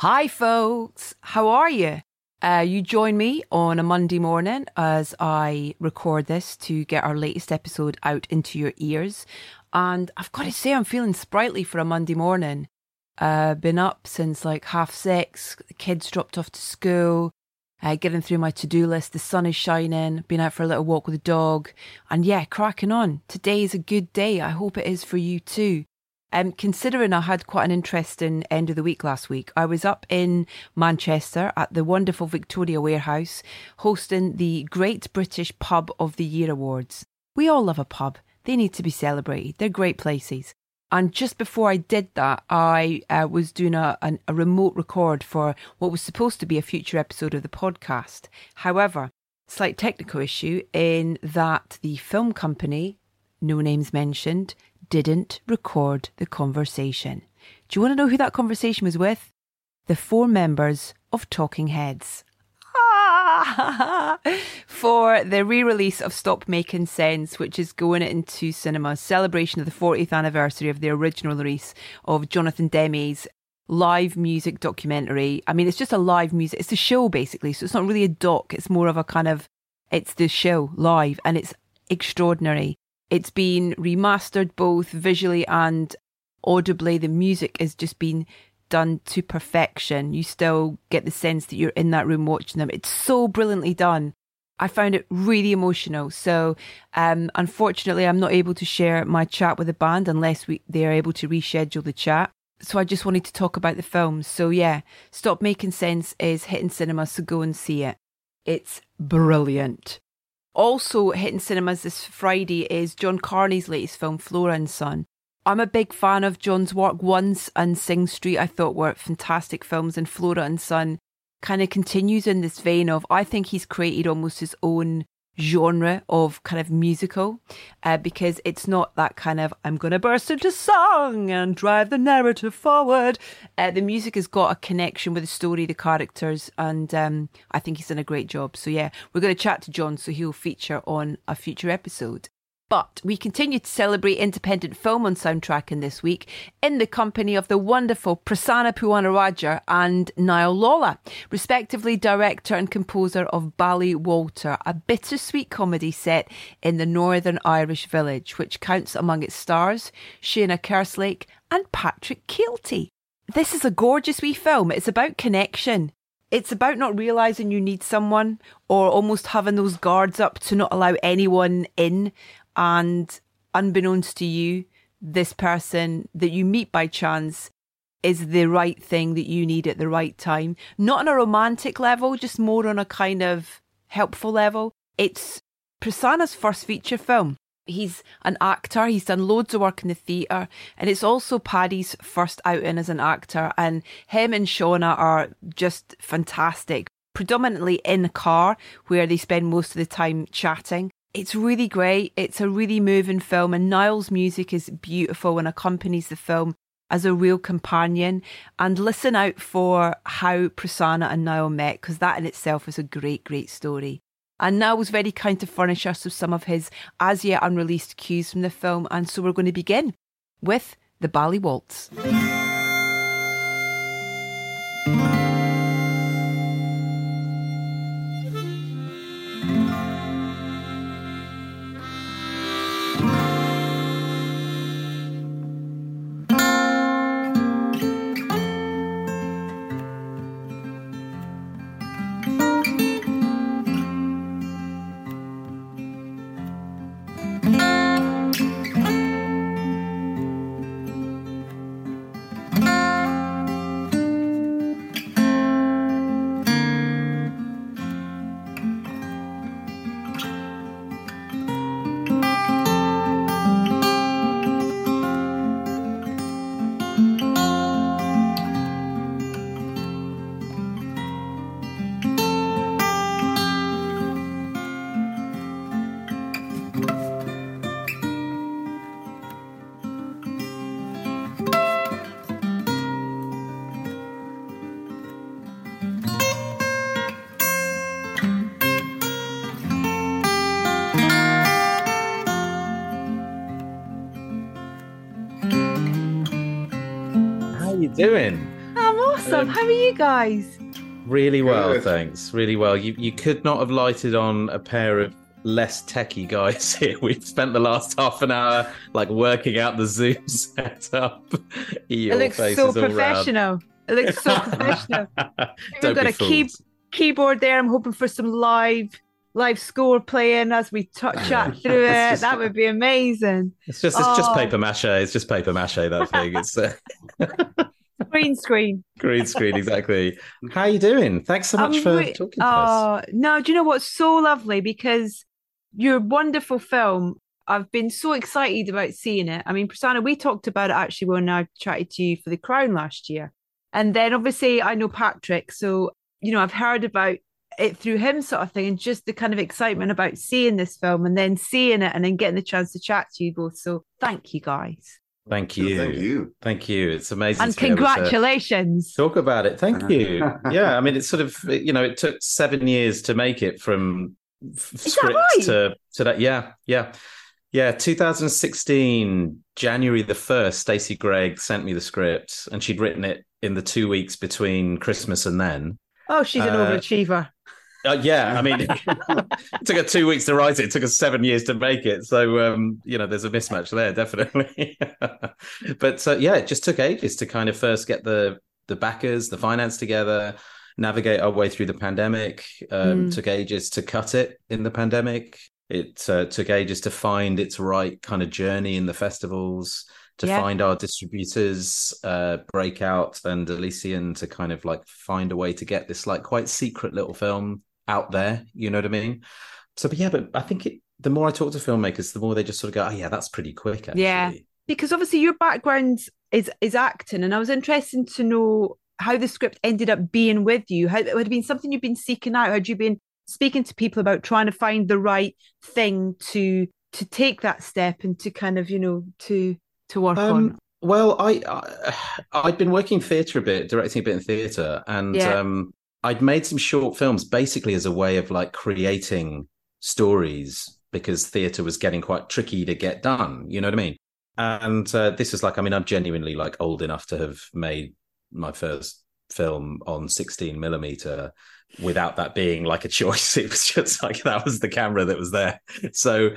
Hi, folks. How are you? Uh, you join me on a Monday morning as I record this to get our latest episode out into your ears. And I've got to say, I'm feeling sprightly for a Monday morning. Uh, been up since like half six. The kids dropped off to school. Uh, getting through my to-do list. The sun is shining. Been out for a little walk with the dog, and yeah, cracking on. Today is a good day. I hope it is for you too. Um, considering I had quite an interesting end of the week last week, I was up in Manchester at the wonderful Victoria Warehouse hosting the Great British Pub of the Year Awards. We all love a pub. They need to be celebrated. They're great places. And just before I did that, I uh, was doing a, a, a remote record for what was supposed to be a future episode of the podcast. However, slight technical issue in that the film company, no names mentioned, didn't record the conversation. Do you want to know who that conversation was with? The four members of Talking Heads. for the re-release of Stop Making Sense, which is going into cinemas, celebration of the 40th anniversary of the original release of Jonathan Demme's live music documentary. I mean, it's just a live music. It's a show basically, so it's not really a doc. It's more of a kind of it's the show live, and it's extraordinary. It's been remastered both visually and audibly. The music has just been done to perfection. You still get the sense that you're in that room watching them. It's so brilliantly done. I found it really emotional. So, um, unfortunately, I'm not able to share my chat with the band unless we, they are able to reschedule the chat. So, I just wanted to talk about the film. So, yeah, Stop Making Sense is hitting cinemas, so go and see it. It's brilliant. Also hitting cinemas this Friday is John Carney's latest film, Flora and Son. I'm a big fan of John's work. Once and Sing Street, I thought were fantastic films, and Flora and Son kind of continues in this vein of I think he's created almost his own genre of kind of musical uh, because it's not that kind of I'm going to burst into song and drive the narrative forward. Uh, the music has got a connection with the story, the characters, and um, I think he's done a great job. So, yeah, we're going to chat to John so he'll feature on a future episode. But we continue to celebrate independent film on Soundtracking this week in the company of the wonderful Prasanna Puwanarajah and Niall Lawlor, respectively director and composer of Ballywalter, a bittersweet comedy set in the Northern Irish village, which counts among its stars Seána Kerslake and Patrick Kielty. This is a gorgeous wee film. It's about connection. It's about not realizing you need someone or almost having those guards up to not allow anyone in and unbeknownst to you, this person that you meet by chance is the right thing that you need at the right time. Not on a romantic level, just more on a kind of helpful level. It's Prasanna's first feature film. He's an actor, he's done loads of work in the theatre, and it's also Paddy's first outing as an actor. And him and Seána are just fantastic, predominantly in a car where they spend most of the time chatting it's really great. It's a really moving film, and Niall's music is beautiful and accompanies the film as a real companion. And listen out for how Prasanna and Niall met, because that in itself is a great, great story. And Niall was very kind to furnish us with some of his as yet unreleased cues from the film, and so we're going to begin with the Bally Waltz. Doing? I'm awesome. awesome. How are you guys? Really well, Good. thanks. Really well. You you could not have lighted on a pair of less techie guys here. We've spent the last half an hour like working out the Zoom setup. Your it looks so professional. It looks so professional. We've got a key- keyboard there. I'm hoping for some live live score playing as we t- chat through it. Just, that would be amazing. It's just it's oh. just paper mache. It's just paper mache. That thing. It's uh... green screen. green screen, exactly. How are you doing? Thanks so much I'm for talking to us. Oh, no, do you know what's so lovely? Because your wonderful film. I've been so excited about seeing it. I mean, Prasanna, we talked about it actually when I chatted to you for the Crown last year. And then obviously I know Patrick, so you know, I've heard about it through him sort of thing and just the kind of excitement about seeing this film and then seeing it and then getting the chance to chat to you both. So thank you guys. Thank you. Thank you. Thank you. It's amazing. And congratulations. Talk about it. Thank you. yeah. I mean, it's sort of, you know, it took seven years to make it from script right? to, to that. Yeah. Yeah. Yeah. 2016, January the 1st, Stacey Gregg sent me the script and she'd written it in the two weeks between Christmas and then. Oh, she's an uh, overachiever. Uh, yeah, I mean, it took us two weeks to write it. It took us seven years to make it. So, um, you know, there's a mismatch there, definitely. but uh, yeah, it just took ages to kind of first get the the backers, the finance together, navigate our way through the pandemic. Um, mm. Took ages to cut it in the pandemic. It uh, took ages to find its right kind of journey in the festivals to yeah. find our distributors, uh, Breakout and Elysian, to kind of like find a way to get this like quite secret little film out there. You know what I mean? So, but yeah, but I think it, the more I talk to filmmakers, the more they just sort of go, "Oh yeah, that's pretty quick." Actually. Yeah, because obviously your background is is acting, and I was interested to know how the script ended up being with you. How it had been something you've been seeking out. Had you been speaking to people about trying to find the right thing to to take that step and to kind of you know to to work um, on? Well, I, I had been working theatre a bit, directing a bit in theatre, and yeah. um, I'd made some short films basically as a way of like creating stories because theatre was getting quite tricky to get done. You know what I mean? And uh, this is like, I mean, I'm genuinely like old enough to have made my first film on 16 millimeter without that being like a choice it was just like that was the camera that was there so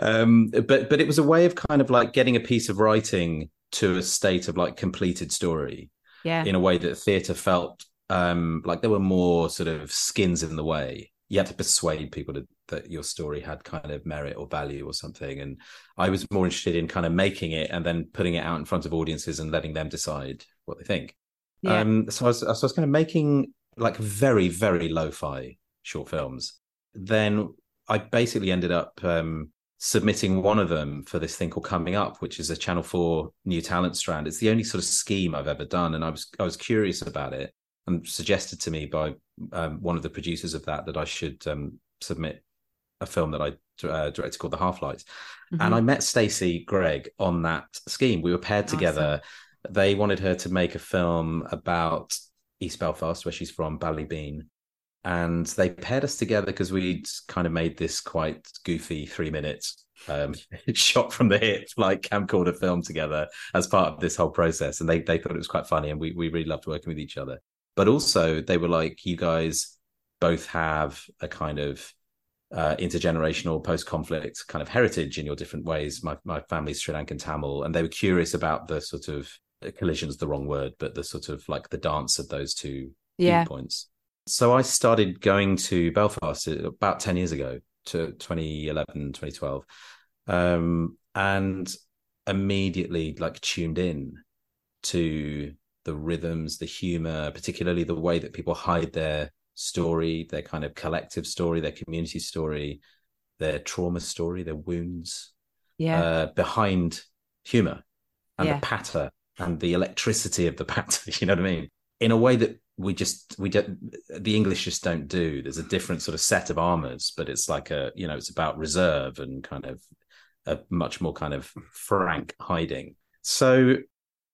um but but it was a way of kind of like getting a piece of writing to a state of like completed story yeah in a way that theater felt um like there were more sort of skins in the way. You had to persuade people to, that your story had kind of merit or value or something. And i was more interested in kind of making it and then putting it out in front of audiences and letting them decide what they think. Yeah. um so I was, so I was kind of making like very very lo-fi short films. Then i basically ended up um, submitting one of them for this thing called coming up which is a channel 4 new talent strand. It's the only sort of scheme i've ever done and i was i was curious about it and suggested to me by um, one of the producers of that that i should um, submit a film that i uh, directed called the half lights mm-hmm. and i met stacey gregg on that scheme we were paired together they wanted her to make a film about East Belfast, where she's from, Ballybeen. And they paired us together because we'd kind of made this quite goofy three minutes um, shot from the hip, like camcorder film together as part of this whole process. And they they thought it was quite funny, and we we really loved working with each other. But also, they were like, you guys both have a kind of uh, intergenerational post-conflict kind of heritage in your different ways. My my family's Sri Lankan Tamil, and they were curious about the sort of collision is the wrong word, but the sort of like the dance of those two yeah. viewpoints. So I started going to Belfast about 10 years ago to 2011, 2012. Um, and immediately like tuned in to the rhythms, the humor, particularly the way that people hide their story, their kind of collective story, their community story, their trauma story, their wounds, yeah, uh, behind humor and yeah. the patter and the electricity of the patter. You know what I mean? In a way that we just we don't the English just don't do. There's a different sort of set of armors, but it's like a you know it's about reserve and kind of a much more kind of frank hiding. So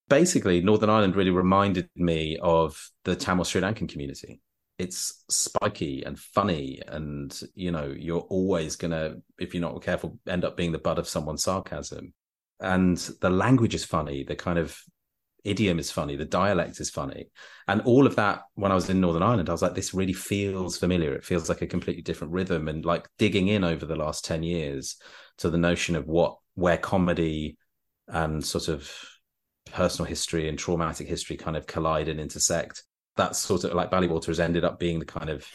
basically, Northern Ireland really reminded me of the Tamil Sri Lankan community. It's spiky and funny, and you know you're always gonna, if you're not careful, end up being the butt of someone's sarcasm and the language is funny. The kind of idiom is funny, the dialect is funny. And all of that, when I was in Northern Ireland, I was like, this really feels familiar. It feels like a completely different rhythm. And like digging in over the last 10 years to the notion of what, where comedy and sort of personal history and traumatic history kind of collide and intersect. That's sort of like Ballywalter has ended up being the kind of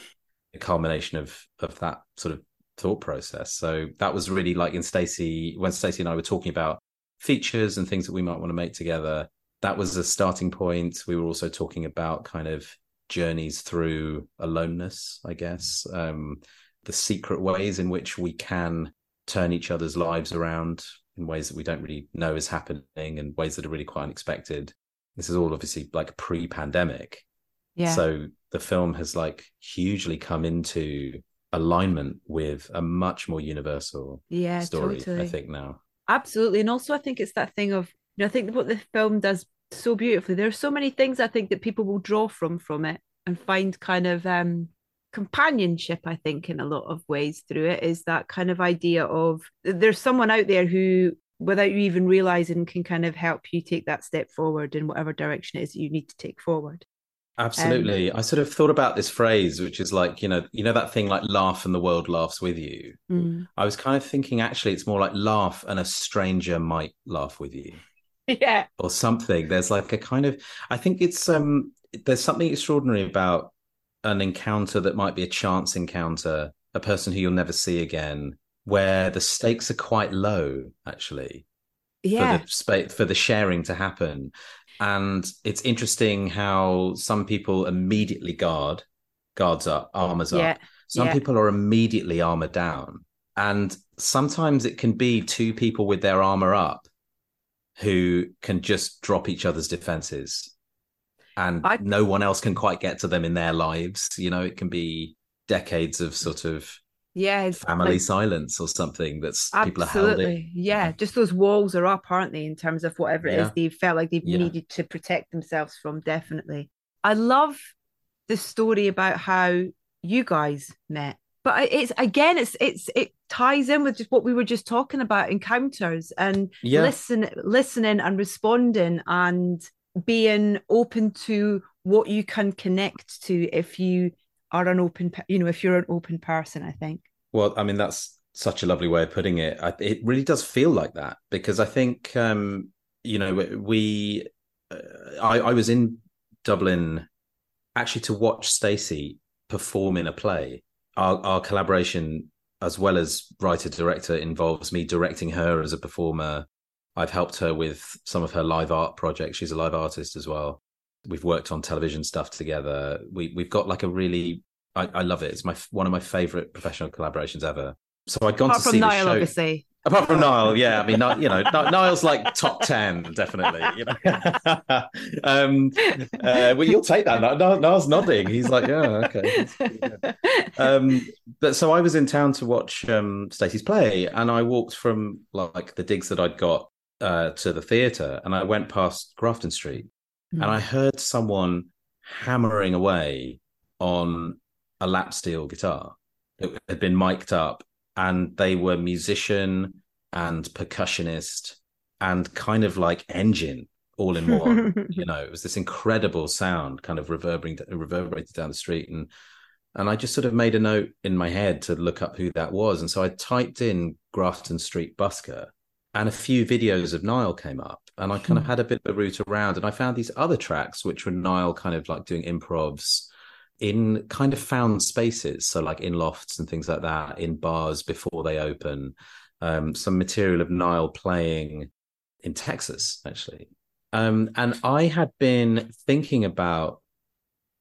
culmination of of that sort of thought process. So that was really like in Stacey when Stacey and I were talking about features and things that we might want to make together. That was a starting point. We were also talking about kind of journeys through aloneness, I guess, um, the secret ways in which we can turn each other's lives around in ways that we don't really know is happening and ways that are really quite unexpected. This is all obviously like pre-pandemic. Yeah. So the film has like hugely come into alignment with a much more universal yeah, story, totally. I think now. Absolutely. And also I think it's that thing of, you know, I think what the film does so beautifully, there are so many things I think that people will draw from from it and find kind of um companionship i think in a lot of ways through it is that kind of idea of there's someone out there who without you even realizing can kind of help you take that step forward in whatever direction it is you need to take forward. Absolutely. Um, i sort of thought about this phrase which is like you know you know that thing like laugh and the world laughs with you? Mm. i was kind of thinking actually it's more like laugh and a stranger might laugh with you. Yeah. Or something. There's like a kind of i think it's um there's something extraordinary about an encounter that might be a chance encounter, a person who you'll never see again, where the stakes are quite low, actually. Yeah. For the space for the sharing to happen. And it's interesting how some people immediately guard, guards up, armors yeah. up. Some yeah. people are immediately armored down. And sometimes it can be two people with their armor up who can just drop each other's defenses and I, no one else can quite get to them in their lives. You know, it can be decades of sort of yeah family like, silence or something that's people are held in. Yeah, just those walls are up, aren't they? In terms of whatever it yeah. is they felt like they've yeah. needed to protect themselves from. Definitely, I love the story about how you guys met but it's again it's it's it ties in with just what we were just talking about encounters and yeah. listen listening and responding and being open to what you can connect to if you are an open you know if you're an open person i think. Well i mean that's such a lovely way of putting it. I, it really does feel like that because i think um you know we uh, I, I was in dublin actually to watch stacey perform in a play. Our, our collaboration as well as writer director involves me directing her as a performer I've helped her with some of her live art projects. She's a live artist as well. We've worked on television stuff together. We we've got like a really I, I love it. It's my one of my favorite professional collaborations ever. So I'd gone Apart to see Niall, the show. Obviously. Apart from Niall, yeah, I mean, you know, Niall's like top ten, definitely. You know, um, uh, well, you'll take that. Niall's nodding. He's like, yeah, okay. Um, but so I was in town to watch um, Stacey's play, and I walked from like the digs that I'd got uh, to the theatre and I went past Grafton Street mm. and I heard someone hammering away on a lap steel guitar that had been mic'd up and they were musician and percussionist and kind of like engine all in one you know it was this incredible sound kind of reverberating reverberated down the street and and I just sort of made a note in my head to look up who that was and so I typed in Grafton Street busker and a few videos of Niall came up, and I kind of hmm. had a bit of a route around, and I found these other tracks which were Niall kind of like doing improvs in kind of found spaces, so like in lofts and things like that, in bars before they open. Um, some material of Niall playing in Texas, actually. Um, and I had been thinking about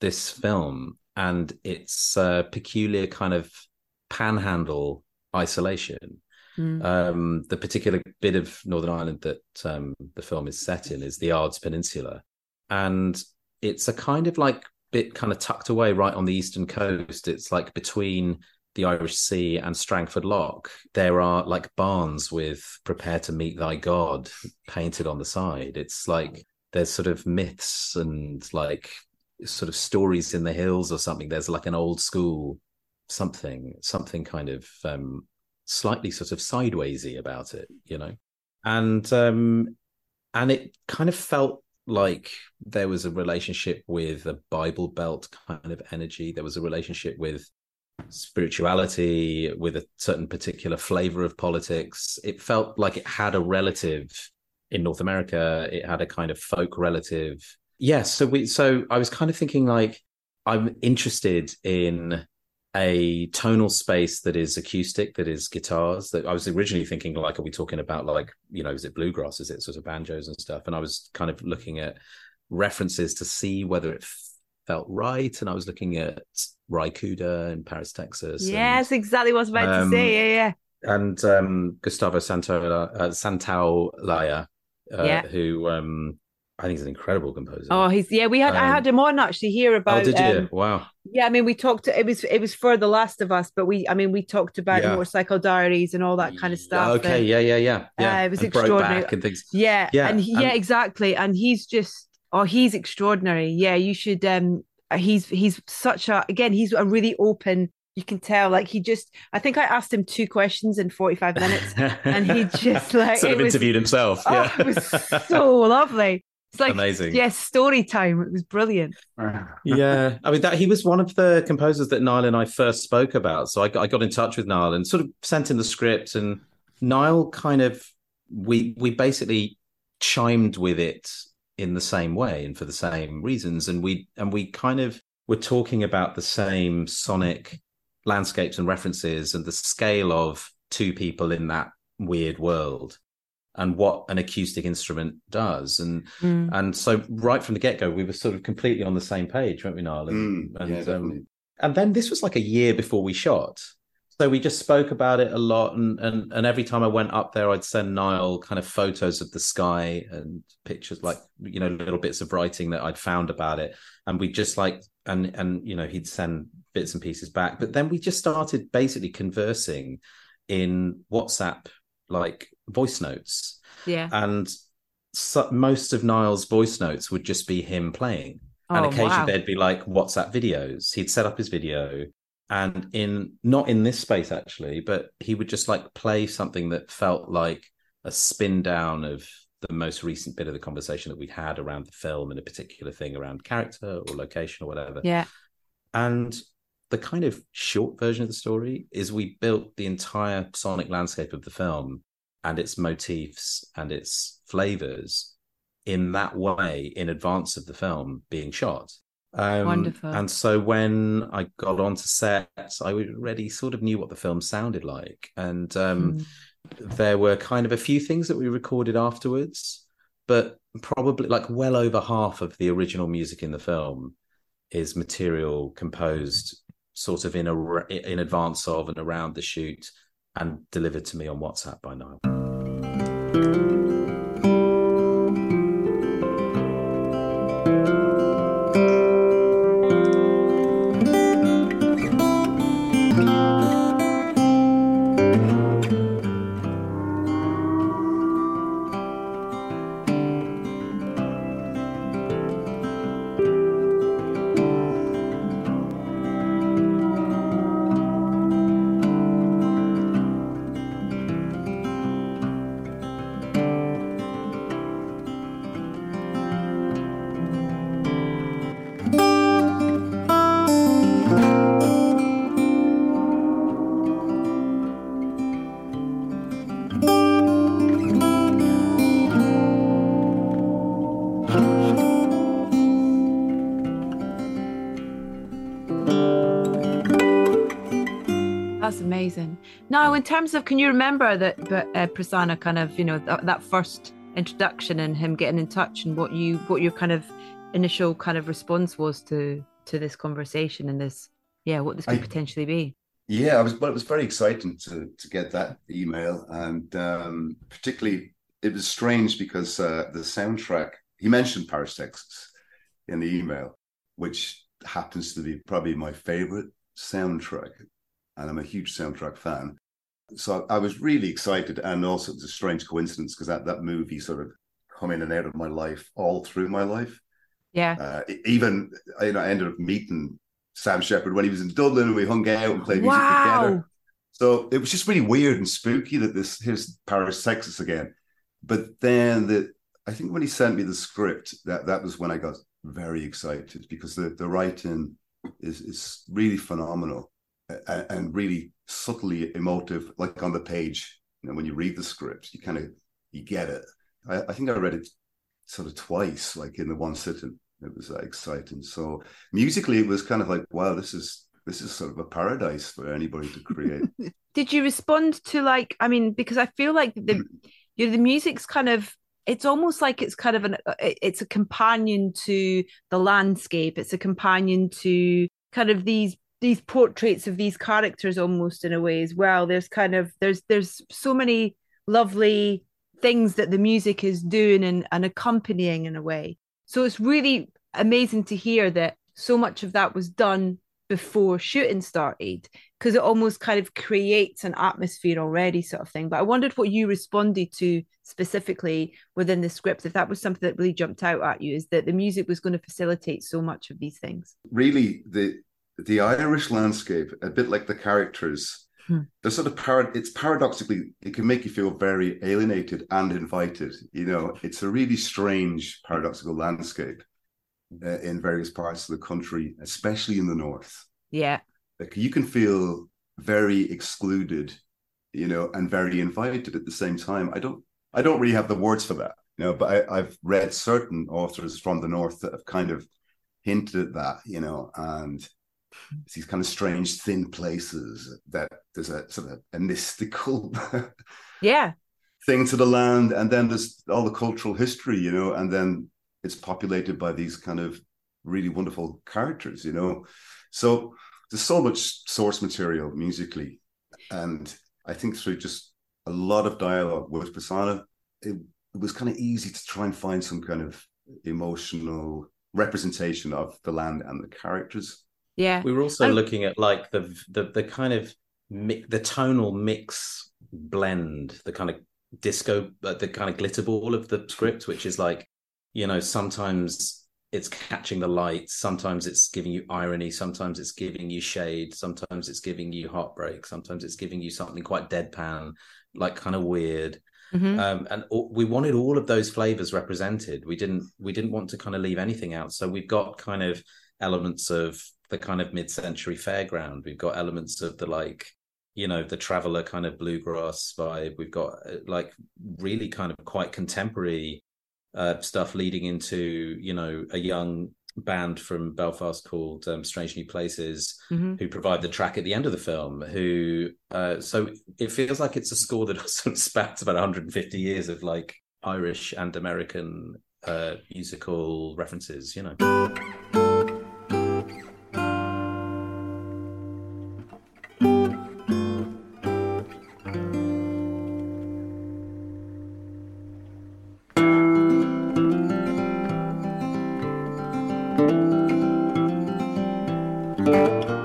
this film and its uh, peculiar kind of panhandle isolation Mm. Um, the particular bit of Northern Ireland that um, the film is set in is the Ards Peninsula, and it's a kind of like bit kind of tucked away right on the eastern coast. It's like between the Irish Sea and Strangford Lough. There are like barns with "Prepare to meet thy God" painted on the side. It's like there's sort of myths and like sort of stories in the hills or something. There's like an old school something, something kind of um, slightly sort of sidewaysy about it, you know, and um, and it kind of felt like there was a relationship with a Bible Belt kind of energy. There was a relationship with spirituality, with a certain particular flavor of politics. It felt like it had a relative in North America. It had a kind of folk relative. Yes. Yeah, so we so I was kind of thinking like I'm interested in a tonal space that is acoustic, that is guitars. That I was originally thinking, like, are we talking about like, you know, is it bluegrass? Is it sort of banjos and stuff? And I was kind of looking at references to see whether it felt right. And I was looking at Cooder in Paris, Texas. Yes, and, exactly what I was about um, to say. Yeah, yeah. And um, Gustavo Santo, uh, Santaolalla, uh, yeah. who um, I think he's an incredible composer. Oh, he's yeah. We had um, I had him on actually here about. Oh, did you? Um, wow. Yeah, I mean, we talked. It was it was for The Last of Us, but we I mean, we talked about yeah. motorcycle diaries and all that kind of stuff. Okay, and, yeah, yeah, yeah, yeah. Uh, it was and extraordinary and things. Yeah, yeah, and he, yeah, exactly. And he's just oh, he's extraordinary. Yeah, you should. um He's he's such a again. He's a really open you can tell like he just i think i asked him two questions in 45 minutes and he just like sort of was, interviewed himself oh, yeah it was so lovely it's like amazing. Yes, story time. It was brilliant. yeah, I mean that he was one of the composers that Niall and I first spoke about. So I got, I got in touch with Niall and sort of sent in the script, and Niall kind of we we basically chimed with it in the same way and for the same reasons, and we and we kind of were talking about the same sonic landscapes and references and the scale of two people in that weird world and what an acoustic instrument does. And mm. and so right from the get-go we were sort of completely on the same page weren't we Niall? And, mm, and, yeah, um, and then this was like a year before we shot. So we just spoke about it a lot and, and and every time i went up there i'd send niall kind of photos of the sky and pictures like you know little bits of writing that i'd found about it. And we just like and and you know he'd send bits and pieces back. But then we just started basically conversing in whatsapp like voice notes. Yeah. And so, most of Niall's voice notes would just be him playing. Oh, and occasionally wow. there'd be like WhatsApp videos. He'd set up his video and in not in this space actually, but he would just like play something that felt like a spin down of the most recent bit of the conversation that we'd had around the film and a particular thing around character or location or whatever. Yeah. And the kind of short version of the story is we built the entire sonic landscape of the film and its motifs and its flavors in that way in advance of the film being shot. Um, Wonderful. And so when I got onto sets, I already sort of knew what the film sounded like. And um, mm. there were kind of a few things that we recorded afterwards, but probably like well over half of the original music in the film is material composed sort of in a in advance of and around the shoot and delivered to me on WhatsApp by Niall. Now, in terms of, can you remember that uh, Prasanna kind of, you know, that, that first introduction and him getting in touch and what you, what your kind of initial kind of response was to to this conversation and this, yeah, what this could I, potentially be? Yeah, I was, well, it was very exciting to to get that email, and um, particularly it was strange because uh, the soundtrack he mentioned Paris, Texas, in the email, which happens to be probably my favorite soundtrack and I'm a huge soundtrack fan. So I was really excited, and also it's a strange coincidence because that that movie sort of come in and out of my life all through my life. Yeah. Uh, even you know, I ended up meeting Sam Shepard when he was in Dublin, and we hung out and played music wow. together. So it was just really weird and spooky that this here's Paris, Texas again. But then the I think when he sent me the script, that that was when I got very excited because the the writing is is really phenomenal and, and really subtly emotive, like on the page. You know, when you read the script, you kind of you get it. I, I think I read it sort of twice, like in the one sitting. It was uh, exciting. So musically, it was kind of like, wow, this is this is sort of a paradise for anybody to create. Did you respond to like? I mean, because I feel like the you know the music's kind of it's almost like it's kind of an uh, it's a companion to the landscape it's a companion to kind of these these portraits of these characters almost in a way as well. There's kind of there's there's so many lovely things that the music is doing and, and accompanying in a way. So it's really amazing to hear that so much of that was done before shooting started because it almost kind of creates an atmosphere already sort of thing. But i wondered what you responded to specifically within the script if that was something that really jumped out at you is that the music was going to facilitate so much of these things. Really the the irish landscape a bit like the characters hmm. the sort of parad it's paradoxically it can make you feel very alienated and invited you know it's a really strange paradoxical landscape uh, in various parts of the country, especially in the north. Yeah. Like you can feel very excluded, you know, and very invited at the same time. I don't I don't really have the words for that, you know, but I, I've read certain authors from the north that have kind of hinted at that, you know, and these kind of strange thin places that there's a sort of a mystical yeah thing to the land and then there's all the cultural history you know and then it's populated by these kind of really wonderful characters, you know. So there's so much source material musically, and I think through just a lot of dialogue with Prasanna, it, it was kind of easy to try and find some kind of emotional representation of the land and the characters. Yeah, we were also I'm... looking at like the the the kind of mi- the tonal mix blend, the kind of disco, uh, the kind of glitter ball of the script, which is like you know sometimes it's catching the light sometimes it's giving you irony sometimes it's giving you shade sometimes it's giving you heartbreak sometimes it's giving you something quite deadpan like kind of weird. Mm-hmm. um, and we wanted all of those flavors represented. We didn't we didn't want to kind of leave anything out. So we've got kind of elements of the kind of mid-century fairground we've got elements of the like you know the traveler kind of bluegrass vibe we've got uh, like really kind of quite contemporary uh, stuff leading into you know a young band from Belfast called um, Strange New Places, mm-hmm. who provide the track at the end of the film. Who uh, so it feels like it's a score that sort of spans about 150 years of like Irish and American uh, musical references. You know. Thank you.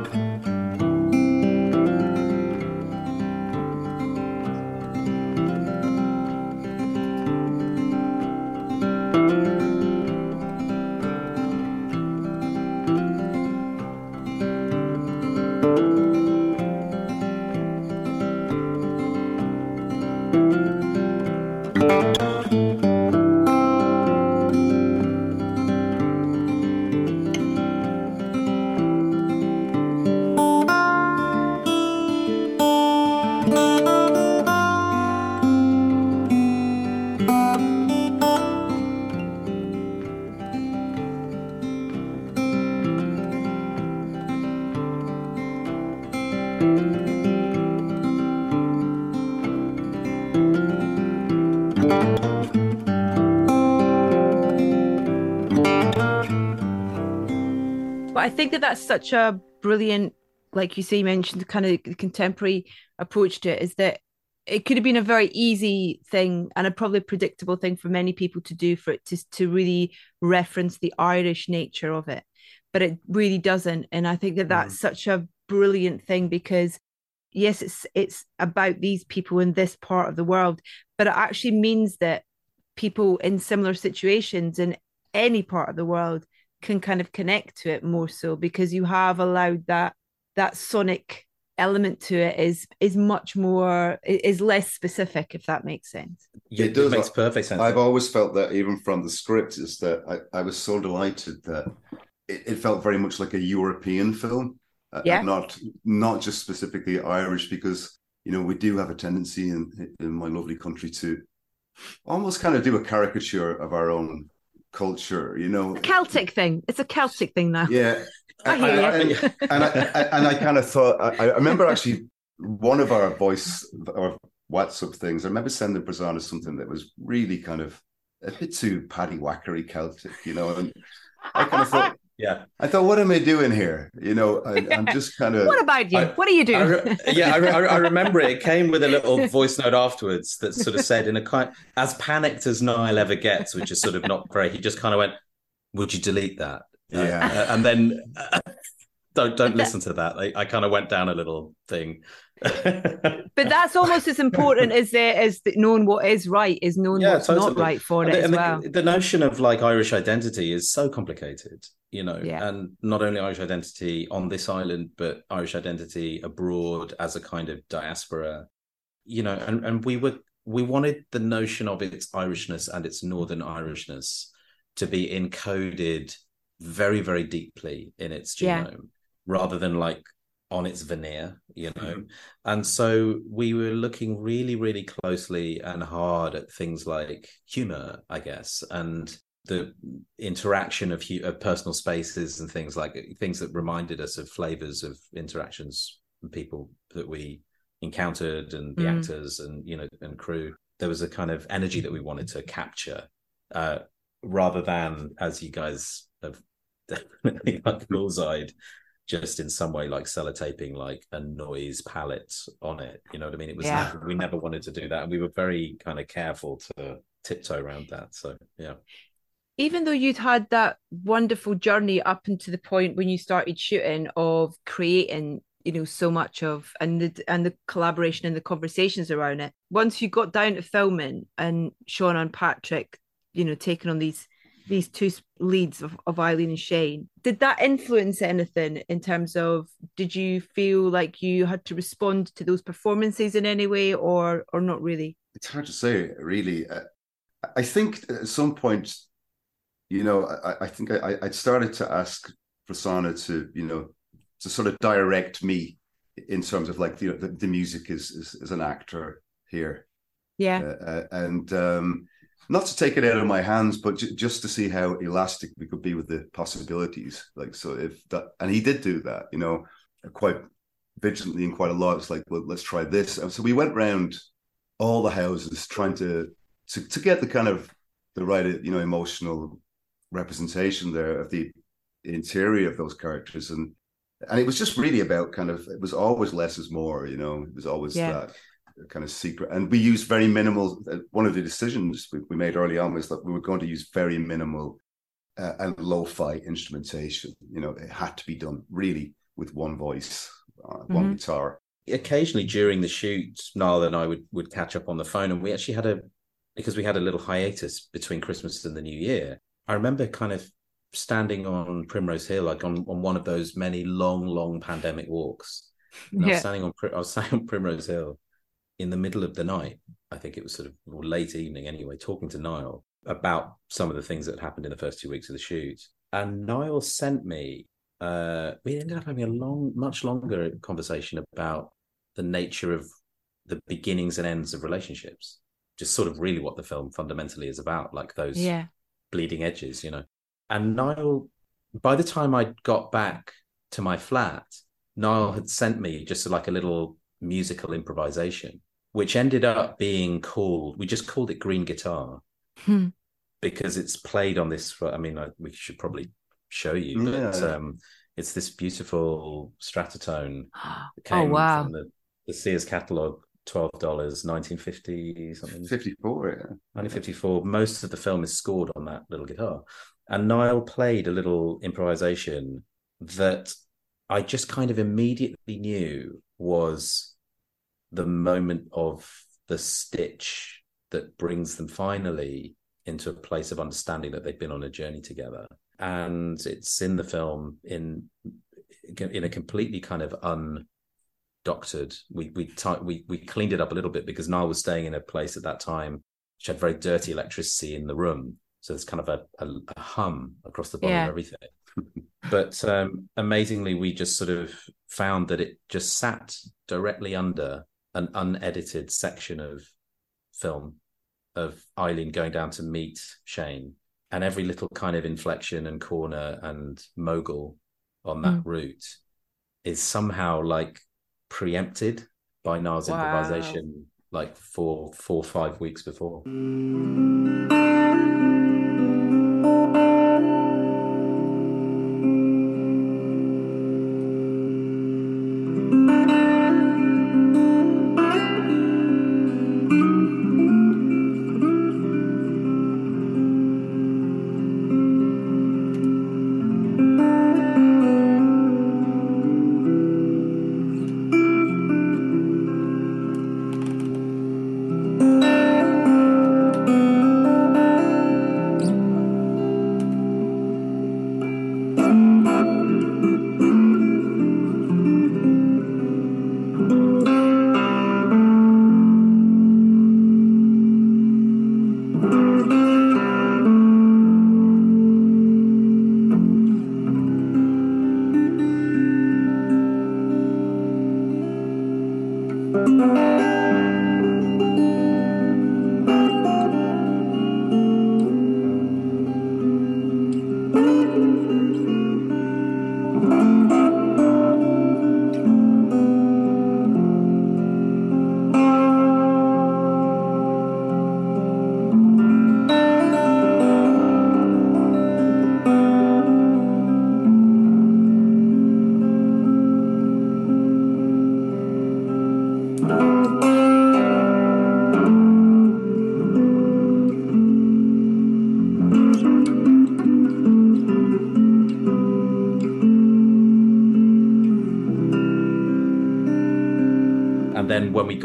Think that that's such a brilliant, like you say, you mentioned kind of contemporary approach to it is that it could have been a very easy thing and a probably predictable thing for many people to do for it to, to really reference the Irish nature of it. But it really doesn't. And I think that that's mm. such a brilliant thing because yes, it's it's about these people in this part of the world, but it actually means that people in similar situations in any part of the world can kind of connect to it more so because you have allowed that that sonic element to it is is much more is less specific if that makes sense Yeah, It does. makes perfect sense. I've always felt that even from the script is that I, I was so delighted that it, it felt very much like a European film, uh, Yeah. not not just specifically Irish, because you know we do have a tendency in in my lovely country to almost kind of do a caricature of our own culture. You know, celtic thing it's a celtic thing now yeah. I hear and, you. and, and I, and I kind of thought I, I remember actually one of our voice or WhatsApp things. I remember sending Prasanna something that was really kind of a bit too paddy whackery Celtic, you know. And I kind of thought, yeah, I thought, what am I doing here? You know, I, I'm just kind of. what about you I- what are you I doing re- yeah, I, re- I remember it. It came with a little voice note afterwards that sort of said, in a kind, as panicked as Niall ever gets, which is sort of not great. He just kind of went, "Would you delete that?" Yeah. uh, and then don't don't listen to that. I, I kind of went down a little thing. but that's almost as important as the, as knowing what is right is knowing Yeah, what's not right for And it the, as and the- well the notion of like Irish identity is so complicated, you know, Yeah. and not only Irish identity on this island, but Irish identity abroad as a kind of diaspora, you know, and, and we were we wanted the notion of its Irishness and its Northern Irishness to be encoded very, very deeply in its Yeah. Rather than like on its veneer, you know. And so we were looking really, really closely and hard at things like humor, I guess, and the interaction of, of personal spaces and things like things that reminded us of flavors of interactions with people that we encountered and the Mm. actors and you know and crew. There was a kind of energy that we wanted to capture, uh, rather than as you guys have definitely like bullseyed just in some way like sellotaping like a noise palette on it. You know what I mean? It was Yeah. never, we never wanted to do that, and we were very kind of careful to tiptoe around that. So yeah, even though you'd had that wonderful journey up into the point when you started shooting of creating you know so much of and the and the collaboration and the conversations around it once you got down to filming and Seána and patrick you know taking on these these two leads of, of eileen and shane did that influence anything in terms of did you feel like you had to respond to those performances in any way or or not really It's hard to say, really. Uh, I think at some point, you know, I, I think I, I'd started to ask Prasanna to, you know, to sort of direct me in terms of like, you know, the, the music is, is is an actor here. yeah uh, uh, and um, not to take it out of my hands, but ju- just to see how elastic we could be with the possibilities. Like, so if that, and he did do that, you know, quite vigilantly and quite a lot. It's like, well, let's try this. And so we went round all the houses trying to to to get the kind of the right, you know, emotional representation there of the interior of those characters and and it was just really about kind of it was always less is more you know it was always Yeah. that kind of secret and we used very minimal uh, one of the decisions we, we made early on was that we were going to use very minimal uh, and lo-fi instrumentation you know it had to be done really with one voice uh, one Mhm. guitar occasionally during the shoot, Niall and I would would catch up on the phone, and we actually had a because we had a little hiatus between Christmas and the New Year. I remember kind of standing on Primrose Hill, like on, on one of those many long, long pandemic walks. And I was yeah standing on I was standing on Primrose Hill in the middle of the night. I think it was sort of late evening anyway, talking to Niall about some of the things that happened in the first two weeks of the shoot. And Niall sent me uh we ended up having a long, much longer conversation about the nature of the beginnings and ends of relationships. Just sort of really what the film fundamentally is about, like those yeah bleeding edges, you know. And Niall, by the time I got back to my flat, Niall had sent me just like a little musical improvisation, which ended up being called, we just called it Green Guitar Hmm. because it's played on this. I mean, I, we should probably show you, but Yeah. um, it's this beautiful stratotone that oh wow from the, the Sears catalog, twelve dollars, nineteen fifty something. 54 yeah 1954. Most of the film is scored on that little guitar, and Niall played a little improvisation that I just kind of immediately knew was the moment of the stitch that brings them finally into a place of understanding that they've been on a journey together. And it's in the film in in a completely kind of doctored. We we we we cleaned it up a little bit because Niall was staying in a place at that time which had very dirty electricity in the room, so there's kind of a, a, a hum across the bottom Yeah. of everything. but um, amazingly, we just sort of found that it just sat directly under an unedited section of film of Eileen going down to meet Shane, and every little kind of inflection and corner and mogul on that Mm. route is somehow like preempted by Niall's Wow. improvisation, like four, four, five weeks before. And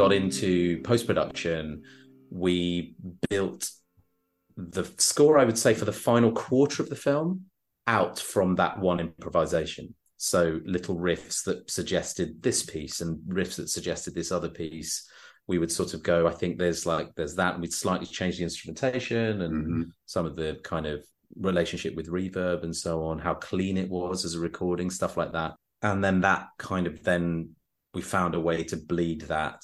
got into post production, we built the score, I would say, for the final quarter of the film out from that one improvisation. So little riffs that suggested this piece and riffs that suggested this other piece. We would sort of go, I think there's like, there's that. And we'd slightly change the instrumentation and Mhm. some of the kind of relationship with reverb and so on, how clean it was as a recording, stuff like that. And then that kind of then we found a way to bleed that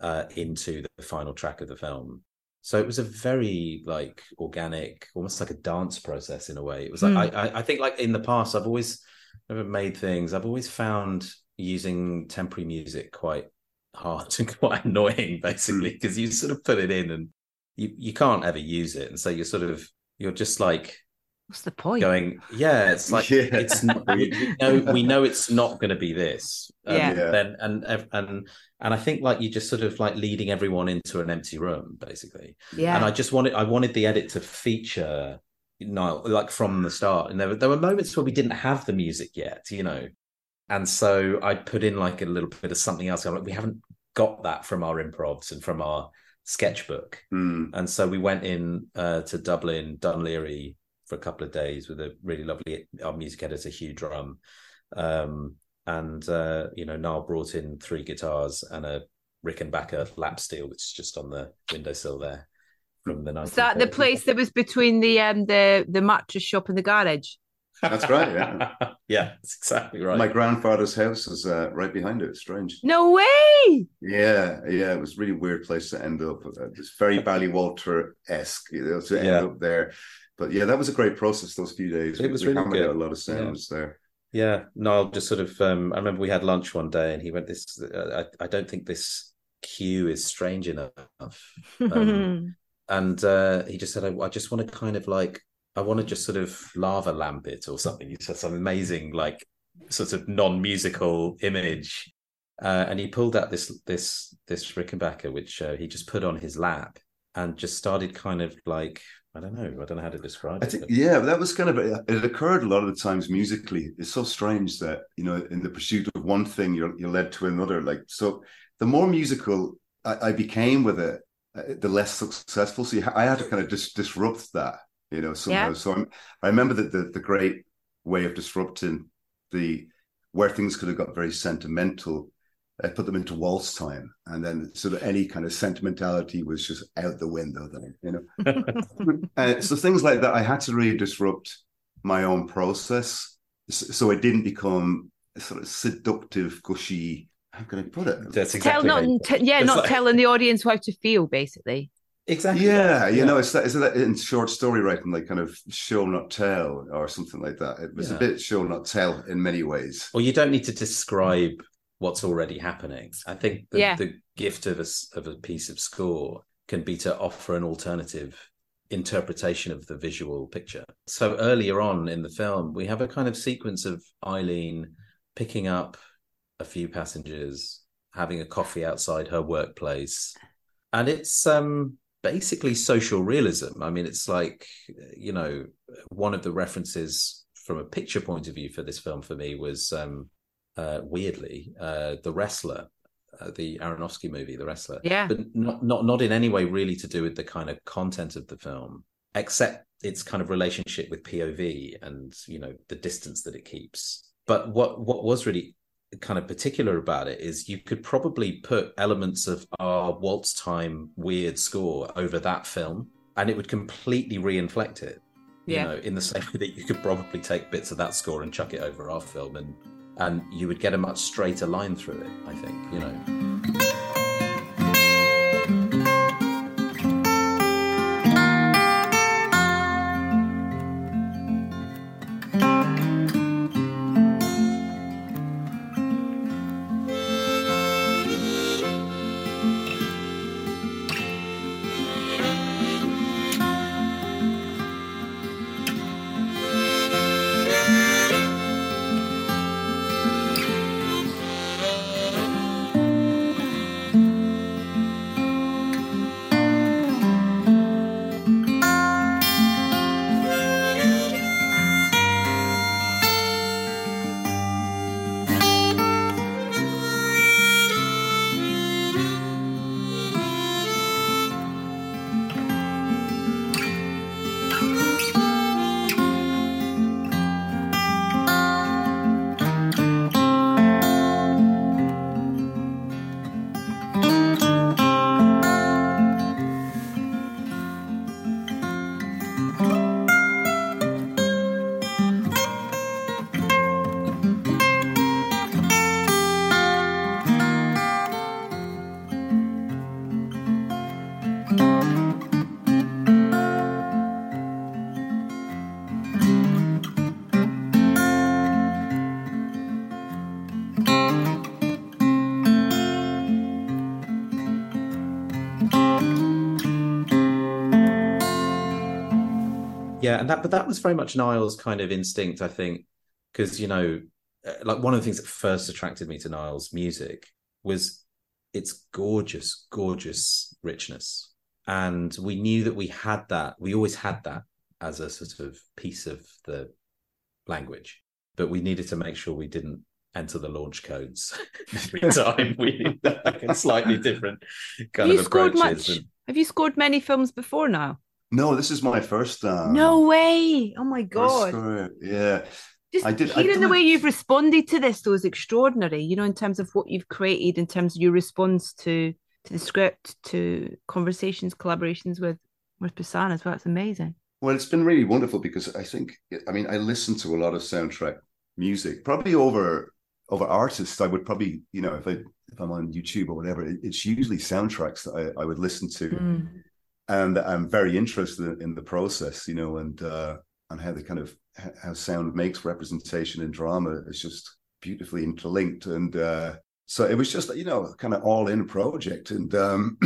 uh, into the final track of the film. So it was a very like organic, almost like a dance process in a way. It was like Mm. I, I I think like in the past I've always never made things. I've always found using temporary music quite hard and quite annoying, basically, because you sort of put it in and you you can't ever use it, and so you're sort of you're just like What's the point? going, yeah, it's like Yeah. it's not, we, we know we know it's not going to be this. Um, Yeah. Yeah. Then and and and I think like you just sort of like leading everyone into an empty room, basically. yeah. And I just wanted I wanted the edit to feature Niall like from the start, and there were there were moments where we didn't have the music yet, you know, and so I put in like a little bit of something else. I'm like, we haven't got that from our improvs and from our sketchbook. Mm. And so we went in uh, to Dublin, Dún Laoghaire for a couple of days with a really lovely our music editor, Hugh Drum. Um, and uh, you know, Niall brought in three guitars and a Rickenbacker lap steel, which is just on the windowsill there from the night. Is that the place that was between the um the the mattress shop and the garage? That's right, yeah. yeah, that's exactly right. My grandfather's house is uh, right behind it. It's strange. No way! Yeah, yeah, it was a really weird place to end up. Uh, It's very Ballywalter esque, you know, to end Yeah. up there. But yeah, that was a great process. Those few days, It was we really hammered good. a lot of sounds there. Yeah, Niall just sort of. Um, I remember we had lunch one day, and he went, "This, uh, I, I don't think this cue is strange enough." Um, and uh, he just said, I, "I just want to kind of like, I want to just sort of lava lamp it or something." He said some amazing, like, sort of non-musical image, uh, and he pulled out this this this Rickenbacker, which uh, he just put on his lap and just started kind of like, I don't know, I don't know how to describe I it. think, but- yeah, that was kind of it. Occurred a lot of the times musically. It's so strange that you know, in the pursuit of one thing, you're you're led to another. Like so, the more musical I, I became with it, uh, the less successful. So I had to kind of dis- disrupt that, you know, somehow. Yeah. So I'm, I remember that the the great way of disrupting the where things could have got very sentimental I put them into waltz time, and then sort of any kind of sentimentality was just out the window. Then you know, uh, so things like that, I had to really disrupt my own process, so it didn't become sort of seductive, gushy. How can I put it? That's Tell exactly not, how t- yeah, It's not like- telling the audience how to feel, basically. exactly. Yeah, that. you know, it's that, is that in short story writing, like kind of show not tell or something like that. It was Yeah. a bit show not tell in many ways. Well, you don't need to describe what's already happening. I think the, Yeah. the gift of a of a piece of score can be to offer an alternative interpretation of the visual picture. So earlier on in the film, we have a kind of sequence of Eileen picking up a few passengers, having a coffee outside her workplace, and it's um basically social realism. I mean, it's like you know one of the references from a picture point of view for this film for me was um uh weirdly uh the wrestler uh, the Aronofsky movie the wrestler Yeah. but not not not in any way really to do with the kind of content of the film except its kind of relationship with POV and you know the distance that it keeps but what what was really kind of particular about it is you could probably put elements of our waltz time weird score over that film and it would completely re-inflect it you Yeah. know in the same way that you could probably take bits of that score and chuck it over our film and and you would get a much straighter line through it i think you know Yeah, and that but that was very much Niall's kind of instinct, I think, because you know, uh, like one of the things that first attracted me to Niall's music was its gorgeous, gorgeous richness, and we knew that we had that. We always had that as a sort of piece of the language, but we needed to make sure we didn't enter the launch codes every time. we like a slightly different kind Have of approaches. and- Have you scored many films before now? No, this is my first. Um, no way! Oh my god! Yeah, Just I did- I hearing the way you've responded to this though is extraordinary. You know, in terms of what you've created, in terms of your response to to the script, to conversations, collaborations with with Busan as well. It's amazing. Well, it's been really wonderful because I think, I mean, I listen to a lot of soundtrack music, probably over over artists. I would probably, you know, if I if I'm on YouTube or whatever, it- it's usually soundtracks that I, I would listen to, Mm. And I'm very interested in the process, you know, and uh, and how the kind of how sound makes representation in drama is just beautifully interlinked, and uh, so it was just you know kind of all in project, and um,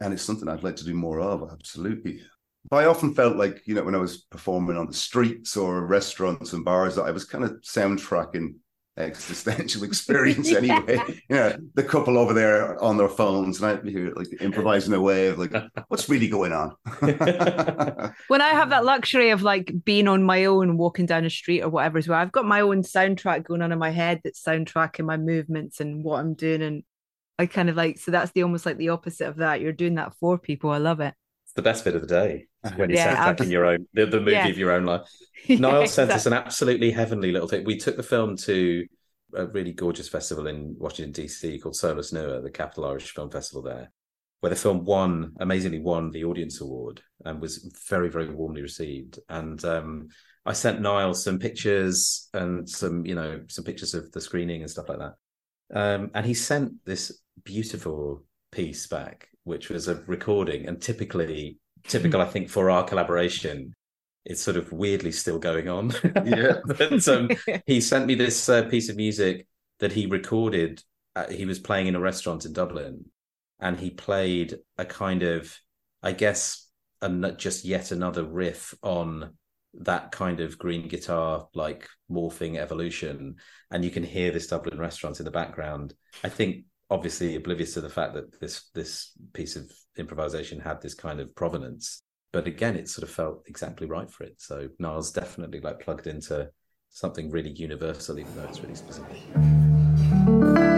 and it's something I'd like to do more of, absolutely. But I often felt like, you know, when I was performing on the streets or restaurants and bars, that I was kind of soundtracking existential experience anyway. you know, the couple over there on their phones, and I'd be here like improvising away of like, what's really going on? When I have that luxury of like being on my own, walking down a street or whatever as well, I've got my own soundtrack going on in my head that's soundtracking my movements and what I'm doing. And I kind of like, so that's the almost like the opposite of that. You're doing that for people. I love it. It's the best bit of the day when you're Yeah, soundtracking abs- your own the, the movie Yeah. of your own life. Yeah, Niall sent us an absolutely heavenly little thing. We took the film to a really gorgeous festival in Washington DC called Solas Nua, the Capital Irish Film Festival there, where the film won amazingly won the audience award and was very very warmly received. And um, I sent Niall some pictures and some you know some pictures of the screening and stuff like that. Um, and he sent this beautiful piece back, which was a recording. And typically, typical I think for our collaboration, it's sort of weirdly still going on. Yeah. but um, he sent me this uh, piece of music that he recorded. Uh, he was playing in a restaurant in Dublin, and he played a kind of, I guess, an, just yet another riff on that kind of green guitar like morphing evolution and you can hear this dublin restaurant in the background i think obviously oblivious to the fact that this this piece of improvisation had this kind of provenance. But again it sort of felt exactly right for it. So niall's definitely like plugged into something really universal even though it's really specific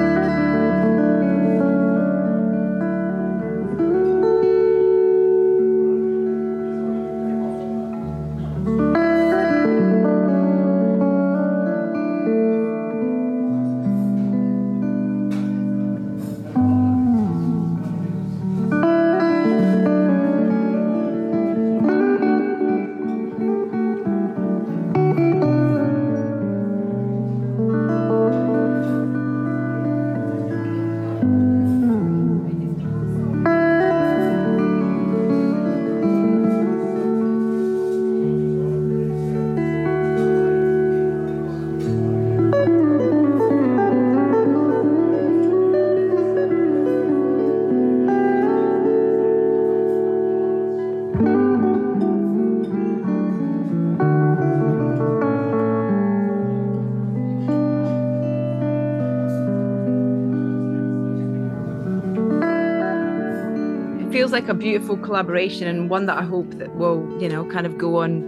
feels like a beautiful collaboration and one that I hope that will, you know, kind of go on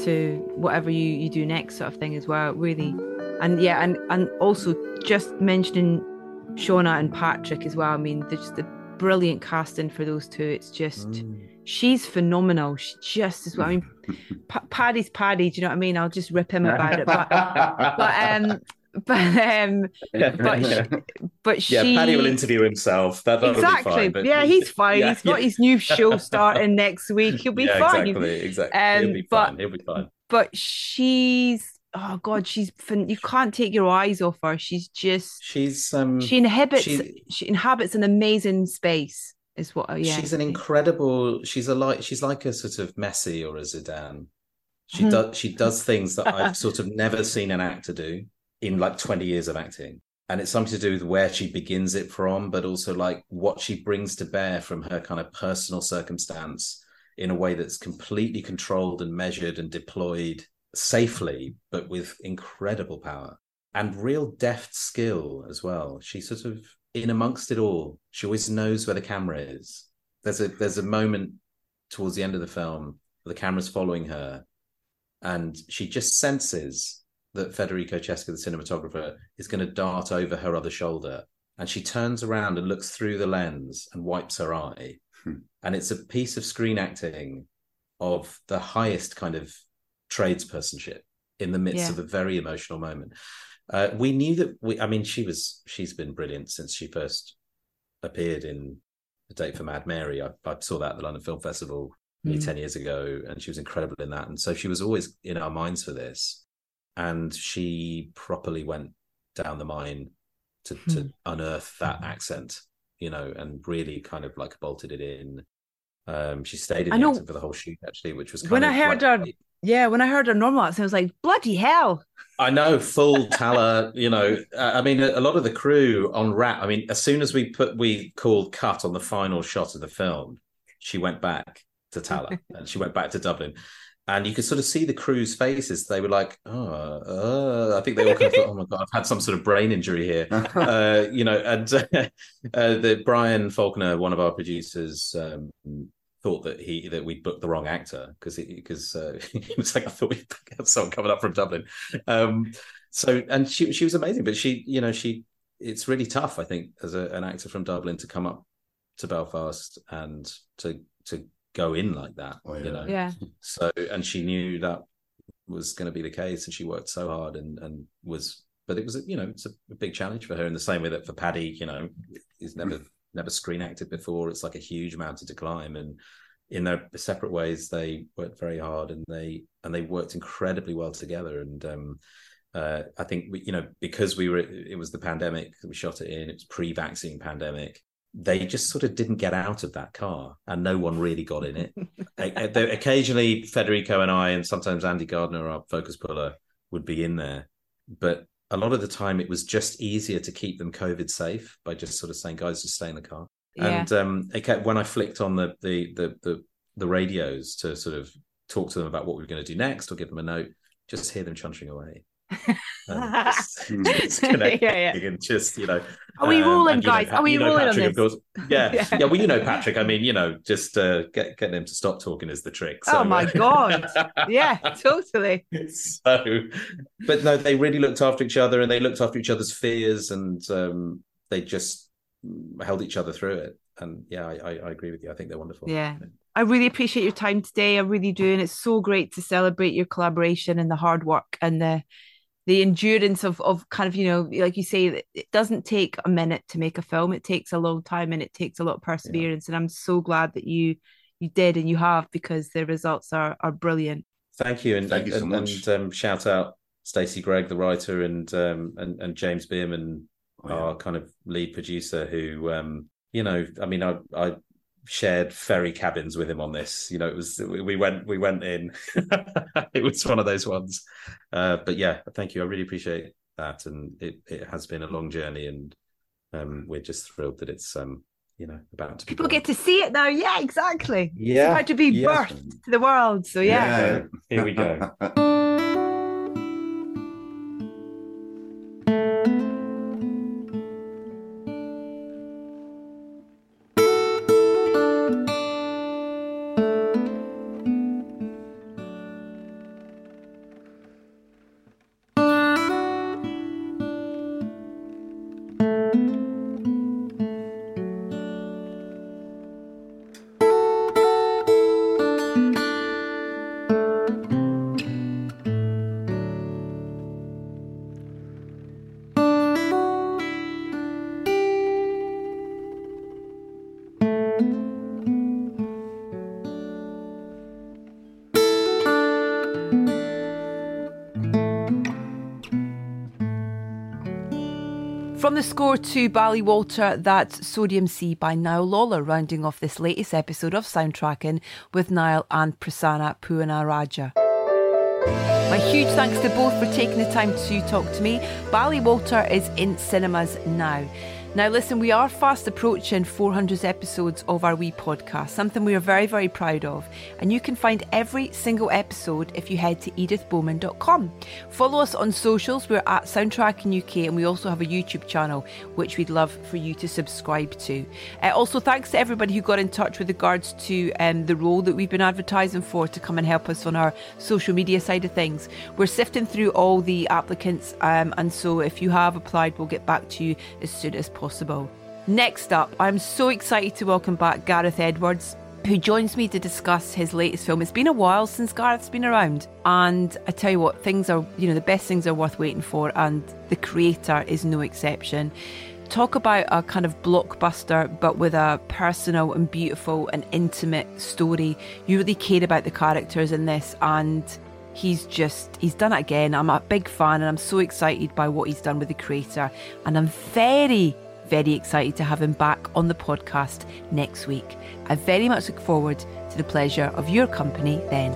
to whatever you, you do next sort of thing as well, really. And yeah, and and also just mentioning Seána and Patrick as well. I mean, there's the brilliant casting for those two. It's just Mm. she's phenomenal. She just as well. I mean, P- Paddy's Paddy. Do you know what I mean? I'll just rip him about it. But but um but um but sh- but yeah she paddy will interview himself that, exactly. fine, but- yeah, he's fine. Yeah, he's got his new show starting next week. He'll be yeah, fine. exactly exactly Um, he'll be but- fine he'll be fine But she's oh god, she's fin- you can't take your eyes off her. She's just she's um she inhabits she- she inhabits an amazing space. Is what? Yeah, she's an incredible she's a like she's like a sort of Messi or a Zidane. She Mhm. does she does things that I've sort of never seen an actor do in like 20 years of acting. And it's something to do with where she begins it from, but also like what she brings to bear from her kind of personal circumstance in a way that's completely controlled and measured and deployed safely, but with incredible power and real deft skill as well. She sort of in amongst it all, she always knows where the camera is. There's a there's a moment towards the end of the film where the camera's following her, and she just senses that Federico Cesca, the cinematographer, is going to dart over her other shoulder, and she turns around and looks through the lens and wipes her eye, Hmm. and it's a piece of screen acting of the highest kind of tradespersonship in the midst Yeah. of a very emotional moment. Uh, we knew that we. I mean, she was. She's been brilliant since she first appeared in A Date for Mad Mary. I, I saw that at the London Film Festival Mm. ten years ago, and she was incredible in that. And so she was always in our minds for this. And she properly went down the mine to to Hmm. unearth that accent, you know, and really kind of like bolted it in. Um, she stayed in I the know- accent for the whole shoot actually, which was kind When I heard like- her- Yeah, when I heard her normal accent, I was like, bloody hell. I know full Tallaght. you know, uh, I mean, a, a lot of the crew on Rat. I mean, as soon as we put we called cut on the final shot of the film, she went back to Tallaght and she went back to Dublin, and you could sort of see the crew's faces. They were like, "Oh, uh, I think they all kind of thought, oh my god, I've had some sort of brain injury here." uh, you know, and uh, the Brian Faulkner, one of our producers, um, thought that he that we'd booked the wrong actor because because uh, he was like, I thought we had someone coming up from Dublin. Um, so and she she was amazing, but she you know she it's really tough, I think, as a, an actor from Dublin to come up to Belfast and to to go in like that, Oh, you yeah. know. Yeah. So and she knew that was going to be the case, and she worked so hard and and was but it was you know it's a, a big challenge for her in the same way that for Paddy, you know, he's never never screen acted before. It's like a huge mountain to climb, and in their separate ways, they worked very hard and they and they worked incredibly well together. And um, uh, I think we, you know because we were it was the pandemic we shot it in. It was pre-vaccine pandemic. They just sort of didn't get out of that car, and no one really got in it. Occasionally, Federico and I, and sometimes Andy Gardner, our focus puller, would be in there, but a lot of the time it was just easier to keep them COVID safe by just sort of saying, guys, just stay in the car. Yeah. And um, kept, when I flicked on the, the, the the the radios to sort of talk to them about what we were going to do next or give them a note, just hear them chuntering away. just, just yeah, yeah. and just you know are we rolling um, guys know, are we rolling Patrick, on this? Of course, yeah. yeah yeah well you know Patrick I mean you know just uh, get get them to stop talking is the trick so. oh my god yeah totally so but no they really looked after each other and they looked after each other's fears and um, they just held each other through it and yeah I, I agree with you I think they're wonderful yeah I really appreciate your time today. I really do. And it's so great to celebrate your collaboration and the hard work and the the endurance of of kind of you know like you say it doesn't take a minute to make a film it takes a long time and it takes a lot of perseverance yeah. and i'm so glad that you you did and you have because the results are are brilliant thank you and thank you so and, much. and um, shout out Stacey Gregg the writer and um and, and James Bierman oh, yeah. our kind of lead producer who um you know i mean i i shared ferry cabins with him on this. You know, it was we went we went in. it was one of those ones. Uh, but yeah, thank you. I really appreciate that, and it it has been a long journey, and um, we're just thrilled that it's um you know about to people get to see it now. Yeah, exactly. Yeah, it's about to be yeah. birthed to the world. So yeah, yeah. here we go. the score to Walter, that's Sodium Sea by Niall Lawlor, rounding off this latest episode of Soundtracking with Niall and Prasanna Puwanarajah. My huge thanks to both for taking the time to talk to me. Walter is in cinemas now. Now, listen, we are fast approaching 400 episodes of our wee podcast, something we are very, very proud of. And you can find every single episode if you head to edithbowman.com. Follow us on socials. We're at Soundtracking UK, and we also have a YouTube channel, which we'd love for you to subscribe to. Uh, also, thanks to everybody who got in touch with regards to um, the role that we've been advertising for to come and help us on our social media side of things. We're sifting through all the applicants, um, and so if you have applied, we'll get back to you as soon as possible possible. Next up, I'm so excited to welcome back Gareth Edwards, who joins me to discuss his latest film. It's been a while since Gareth's been around, and I tell you what, things are, you know, the best things are worth waiting for, and the creator is no exception. Talk about a kind of blockbuster, but with a personal and beautiful and intimate story. You really care about the characters in this, and he's just he's done it again i'm a big fan and i'm so excited by what he's done with the creator and i'm very very excited to have him back on the podcast next week. I very much look forward to the pleasure of your company then.